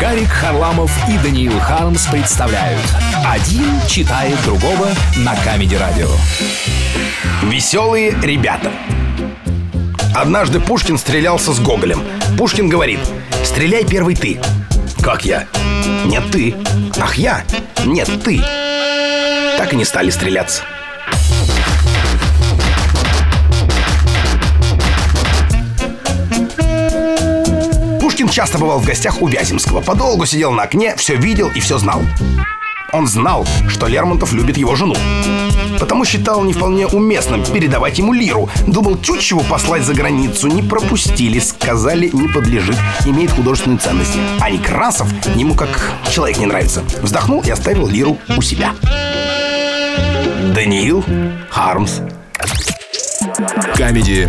Гарик Харламов и Даниил Хармс представляют. Один читает другого на Камеди Радио. Веселые ребята. Однажды Пушкин стрелялся с Гоголем. Пушкин говорит Стреляй первый ты Как я? Нет, ты Ах, я? Нет, ты Так и не стали стреляться часто бывал в гостях у Вяземского Подолгу сидел на окне, все видел и все знал он знал, что Лермонтов любит его жену. Потому считал не вполне уместным передавать ему лиру. Думал, Тютчеву послать за границу не пропустили, сказали, не подлежит, имеет художественную ценность. А Некрасов ему как человек не нравится. Вздохнул и оставил лиру у себя. Даниил Хармс. Камеди